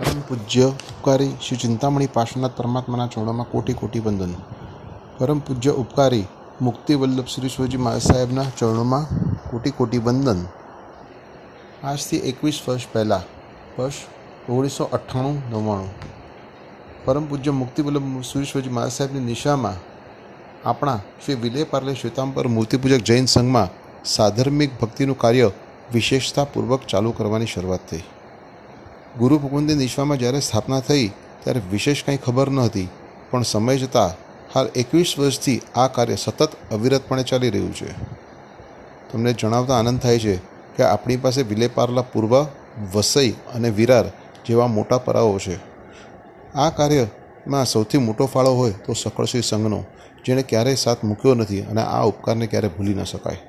પરમ પૂજ્ય ઉપકારી શ્રી ચિંતામણી પાર્શ્વનાથ પરમાત્માના ચરણોમાં કોટી કોટી વંદન. પરમ પૂજ્ય ઉપકારી મુક્તિ વલ્લભ શ્રી શિવજી મહારાજ સાહેબના ચરણોમાં કોટી કોટી વંદન. આજથી એકવીસ વર્ષ પહેલાં વર્ષ ઓગણીસો અઠ્ઠાણું નવ્વાણું. પરમ પૂજ્ય મુક્તિ વલ્લભ શ્રી શિવજી મહારાજ સાહેબની નિશામાં આપણા શ્રી વિલે પાર્લે શ્વેતાંબર મૂર્તિપૂજક જૈન સંઘમાં સાધર્મિક ભક્તિનું કાર્ય વિશેષતાપૂર્વક ચાલુ કરવાની શરૂઆત થઈ. ગુરુ ભગવંતની નિશ્વામાં જ્યારે સ્થાપના થઈ, ત્યારે વિશેષ કંઈ ખબર ન હતી. પણ સમય જતાં હાલ એકવીસ વર્ષથી આ કાર્ય સતત અવિરતપણે ચાલી રહ્યું છે. તમને જણાવતા આનંદ થાય છે કે આપણી પાસે વિલેપાર્લા પૂર્વ, વસઈ અને વિરાર જેવા મોટા પરાઓ છે. આ કાર્યમાં સૌથી મોટો ફાળો હોય તો સકળશ્રી સંઘનો, જેણે ક્યારેય સાથ મૂક્યો નથી અને આ ઉપકારને ક્યારેય ભૂલી ન શકાય.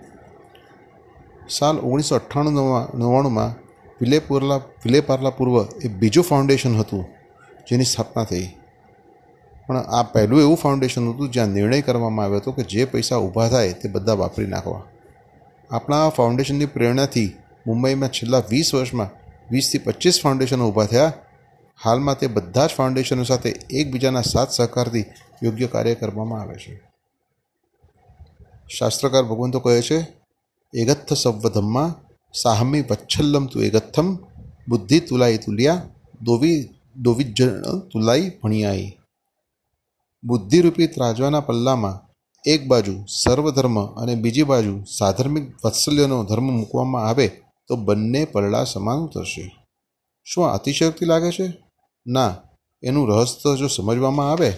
સાલ ઓગણીસો અઠ્ઠાણું નવ્વાણુંમાં વિલેપુરલા વિલેપાર્લા પૂર્વ એ બીજું ફાઉન્ડેશન હતું જેની સ્થાપના થઈ. પણ આ પહેલું એવું ફાઉન્ડેશન હતું જ્યાં નિર્ણય કરવામાં આવ્યો હતો કે જે પૈસા ઊભા થાય તે બધા વાપરી નાખવા. આપણા ફાઉન્ડેશનની પ્રેરણાથી મુંબઈમાં છેલ્લા વીસ વર્ષમાં વીસથી પચીસ ફાઉન્ડેશનો ઊભા થયા. હાલમાં તે બધા જ ફાઉન્ડેશનો સાથે એકબીજાના સાથ સહકારથી યોગ્ય કાર્ય કરવામાં આવે છે. શાસ્ત્રકાર ભગવંતો કહે છે એગથ્થ સવ્વધમ્મા સાહમી વચ્છલ્લમ તુ એગથમ બુદ્ધિ તુલાઈ તુલિયા દોવી દોવિજ્જણ તુલાઈ ભણિયાઈ બુદ્ધિરૂપી ત્રાજવાના પલ્લામાં એક બાજુ સર્વધર્મ અને બીજી બાજુ સાધર્મિક વાત્સલ્યનો ધર્મ મૂકવામાં આવે તો બંને પરળા સમાન થશે શું અતિશયોક્તિ લાગે છે ના એનું રહસ્ય જો સમજવામાં આવે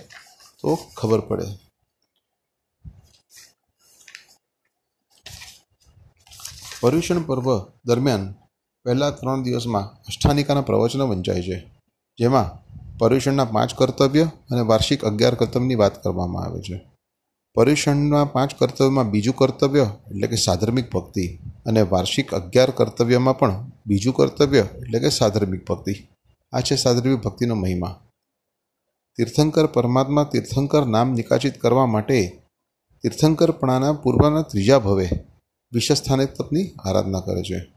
તો ખબર પડે પર્યુષણ પર્વ દરમિયાન પહેલા ત્રણ દિવસમાં અષ્ટાનિકાના પ્રવચનો વંચાય છે, જેમાં પર્યુષણના પાંચ કર્તવ્ય અને વાર્ષિક અગિયાર કર્તવ્યની વાત કરવામાં આવે છે. પર્યુષણના પાંચ કર્તવ્યમાં બીજું કર્તવ્ય એટલે કે સાધર્મિક ભક્તિ અને વાર્ષિક અગિયાર કર્તવ્યમાં પણ બીજું કર્તવ્ય એટલે કે સાધર્મિક ભક્તિ. આ છે સાધર્મિક ભક્તિનો મહિમા. તીર્થંકર પરમાત્મા તીર્થંકર નામ નિકાચિત કરવા માટે તીર્થંકરપણાના પૂર્વના ત્રીજા ભવે વિષસ્થાને તપની આરાધના કરે છે.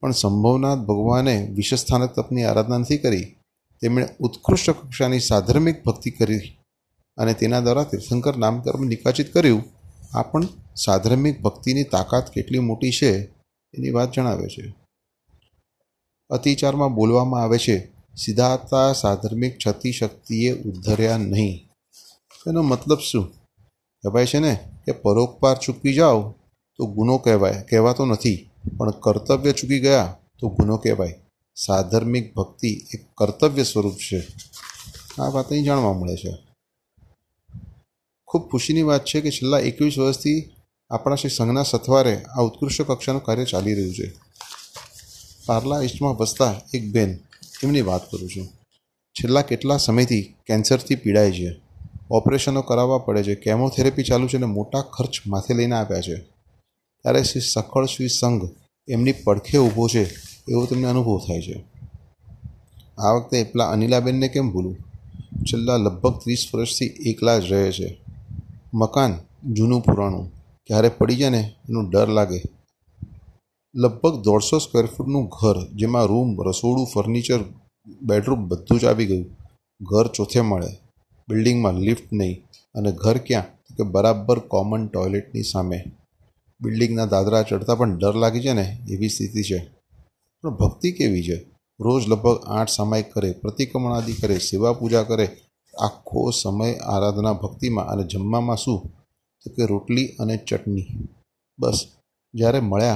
પણ સંભવનાથ ભગવાને વિષસ્થાને તપની આરાધના નથી કરી. તેમણે ઉત્કૃષ્ટ કક્ષાની સાધર્મિક ભક્તિ કરી અને તેના દ્વારા તીર્થંકર નામકર્મ નિકાચિત કર્યું. આ પણ સાધર્મિક ભક્તિની તાકાત કેટલી મોટી છે એની વાત જણાવે છે. અતિચારમાં બોલવામાં આવે છે સીધાતા સાધર્મિક છતી શક્તિએ ઉદ્ધર્યા નહીં. એનો મતલબ શું? કહેવાય છે ને કે પરોપકાર ચૂકવી જાઓ તો ગુનો કહેવાય. કહેવાતો નથી. પણ કર્તવ્ય ચૂકી ગયા તો ગુનો કહેવાય. સાધર્મિક ભક્તિ એક કર્તવ્ય સ્વરૂપ છે. આ વાત અહીં જાણવા મળે છે. ખૂબ ખુશીની વાત છે કે છેલ્લા એકવીસ વર્ષથી આપણા શ્રી સંઘના સથવારે આ ઉત્કૃષ્ટ કક્ષાનું કાર્ય ચાલી રહ્યું છે. પાર્લા ઇસ્ટમાં વસતા એક બેન એમની વાત કરું છું. છેલ્લા કેટલા સમયથી કેન્સરથી પીડાય છે. ઓપરેશનો કરાવવા પડે છે. કેમોથેરેપી ચાલુ છે અને મોટા ખર્ચ માથે લઈને આવ્યા છે. ત્યારે શ્રી સખળ શ્રી સંઘ એમની પડખે ઊભો છે એવો તમને અનુભવ થાય છે. આ વખતે પેલા અનિલાબેનને કેમ ભૂલું? છેલ્લા લગભગ ત્રીસ વર્ષથી એકલા જ રહે છે. મકાન જૂનું પુરાણું. ક્યારે પડી જાય ને એનો ડર લાગે. લગભગ દોઢસો સ્ક્વેર ફૂટનું ઘર જેમાં રૂમ રસોડું ફર્નિચર બેડરૂમ બધું જ આવી ગયું. ઘર ચોથે મળે. બિલ્ડિંગમાં લિફ્ટ નહીં. અને ઘર ક્યાં? કે બરાબર કોમન ટોયલેટની સામે. બિલ્ડિંગના દાદરા ચડતા પણ ડર લાગી છે ને, એવી સ્થિતિ છે. પણ ભક્તિ કેવી છે? રોજ લગભગ આઠ સામાયિક કરે, પ્રતિક્રમણાદિ કરે, સેવા પૂજા કરે, આખો સમય આરાધના ભક્તિમાં અને જમવામાં શું? તો કે રોટલી અને ચટણી. બસ, જ્યારે મળ્યા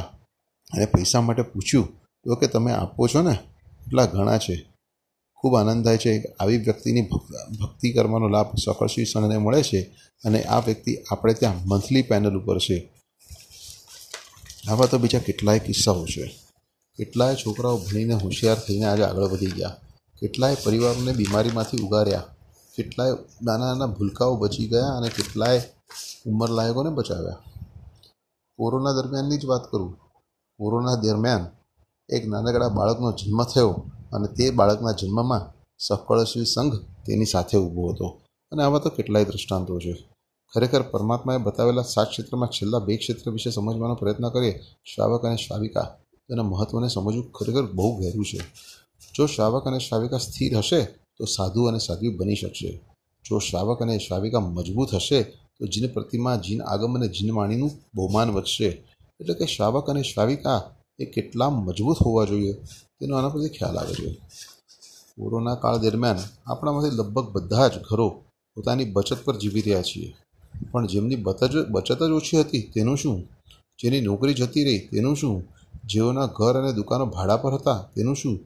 અને પૈસા માટે પૂછ્યું, તો કે તમે આપો છો ને? એટલા ઘણા છે. ખૂબ આનંદ થાય છે આવી વ્યક્તિની ભક્તિ કરવાનો લાભ સકળશ્રી સંઘને મળે છે અને આ વ્યક્તિ આપણે ત્યાં મંથલી પેનલ ઉપર છે. આવા તો બીજા કેટલાય કિસ્સાઓ છે. કેટલાય છોકરાઓ ભણીને હોશિયાર થઈને આજે આગળ વધી ગયા. કેટલાય પરિવારોને બીમારીમાંથી ઉગાર્યા. કેટલાય નાના નાના ભૂલકાઓ બચી ગયા અને કેટલાય ઉંમરલાયકોને બચાવ્યા. કોરોના દરમિયાનની જ વાત કરું. કોરોના દરમિયાન એક નાનકડા બાળકનો જન્મ થયો અને તે બાળકના જન્મમાં સકળશ્રી સંઘ તેની સાથે ઊભો હતો. અને આવા તો કેટલાય દૃષ્ટાંતો છે. ખરેખર પરમાત્માએ બતાવેલા સાત ક્ષેત્રમાં છેલ્લા બે ક્ષેત્ર વિશે સમજવાનો પ્રયત્ન કરીએ, શ્રાવક અને શ્રાવિકા તેના મહત્ત્વને સમજવું ખરેખર બહુ ગહેરું છે. જો શ્રાવક અને શ્રાવિકા સ્થિર હશે, તો સાધુ અને સાધ્વી બની શકશે. જો શ્રાવક અને શ્રાવિકા મજબૂત હશે, તો જીન પ્રતિમા, જીન આગમ અને જીન વાણીનું બહુમાન વધશે. એટલે કે શ્રાવક અને શ્રાવિકા એ કેટલા મજબૂત હોવા જોઈએ, તેનો આના પરથી ખ્યાલ આવે છે. કોરોના કાળ દરમિયાન આપણામાંથી લગભગ બધા જ ઘરો પોતાની બચત પર જીવી રહ્યા છીએ. પણ જેમની બચત બચત જ ઓછી હતી તેનું શું? જેની નોકરી જતી રહી તેનું શું? જેઓના ઘર અને દુકાનો ભાડા પર હતા તેનું શું?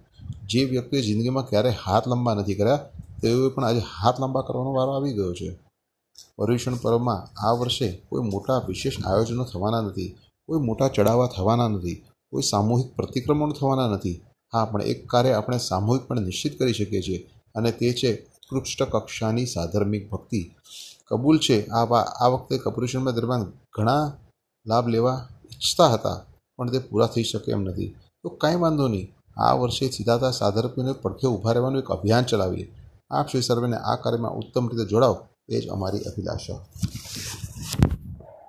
જે વ્યક્તિએ જિંદગીમાં ક્યારેય હાથ લાંબા નથી કર્યા, તેઓએ પણ આજે હાથ લાંબા કરવાનો વારો આવી ગયો છે. પર્યુષણ પર્વમાં આ વર્ષે કોઈ મોટા વિશેષ આયોજનો થવાના નથી, કોઈ મોટા ચડાવવા થવાના નથી, કોઈ સામૂહિક પ્રતિક્રમણ થવાના નથી. હા, પણ એક કાર્ય આપણે સામૂહિકપણે નિશ્ચિત કરી શકીએ છીએ અને તે છે ઉત્કૃષ્ટ કક્ષાની સાધર્મિક ભક્તિ. કબૂલ છે. આ આ વખતે કપરુષણમાં દરમિયાન ઘણા લાભ લેવા ઈચ્છતા હતા, પણ તે પૂરા થઈ શકે એમ નથી. તો કાંઈ વાંધો નહીં. આ વર્ષે સીધાતા સાધર્મીને પડખે ઊભા રહેવાનું એક અભિયાન ચલાવીએ. આપ શ્રી સર્વેને આ કાર્યમાં ઉત્તમ રીતે જોડાવ એ જ અમારી અભિલાષા.